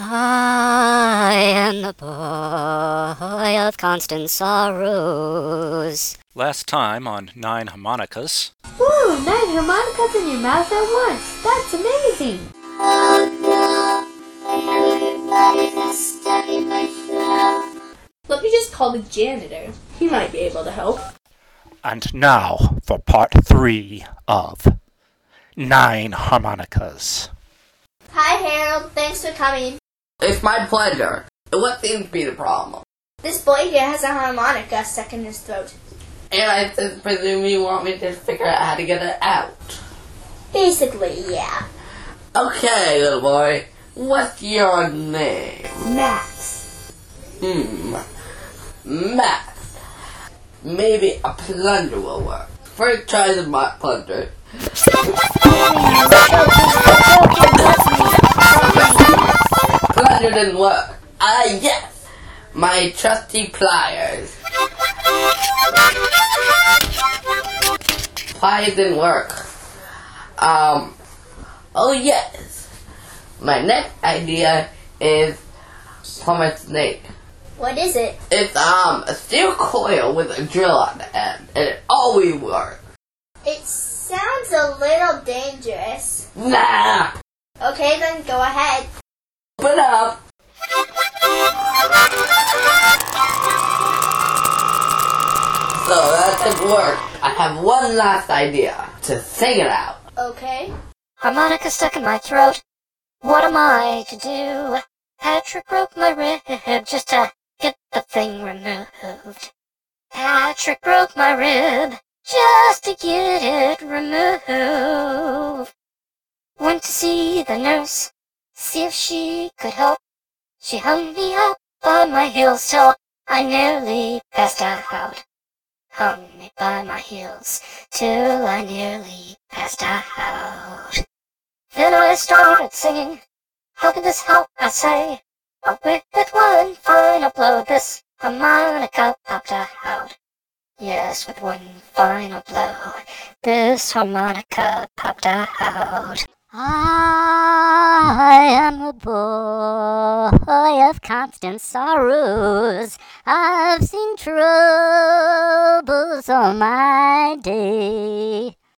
I am the boy of constant sorrows. Last time on Nine Harmonicas. Ooh, nine harmonicas in your mouth at once. That's amazing. Oh no! Let me just call the janitor. He might be able to help. And now for part three of Nine Harmonicas. Hi, Harold. Thanks for coming. It's my pleasure. What seems to be the problem? This boy here has a harmonica stuck in his throat. And I just presume you want me to figure out how to get it out. Basically, yeah. Okay, little boy. What's your name? Max. Hmm. Max. Maybe a plunger will work. First try the mock plunger. Plunger didn't work. Ah, yes! My trusty pliers. Pliers didn't work. Um, oh yes. My next idea is plumber snake. What is it? It's um a steel coil with a drill on the end, and it always works. It sounds a little dangerous. Nah, Okay, then go ahead. Open up. So that didn't work. I have one last idea to sing it out. Okay. Harmonica stuck in my throat. What am I to do? Patrick broke my rib just to get the thing removed. Patrick broke my rib just to get it removed. Went to see the nurse, see if she could help. She hung me up by my heels till I nearly passed out. Hung me by my heels till I nearly passed out. Then I started singing. How can this help? I say. With it one final blow, this harmonica popped out. Yes, with one final blow, this harmonica popped out. I am a boy of constant sorrows. I've seen troubles all my day.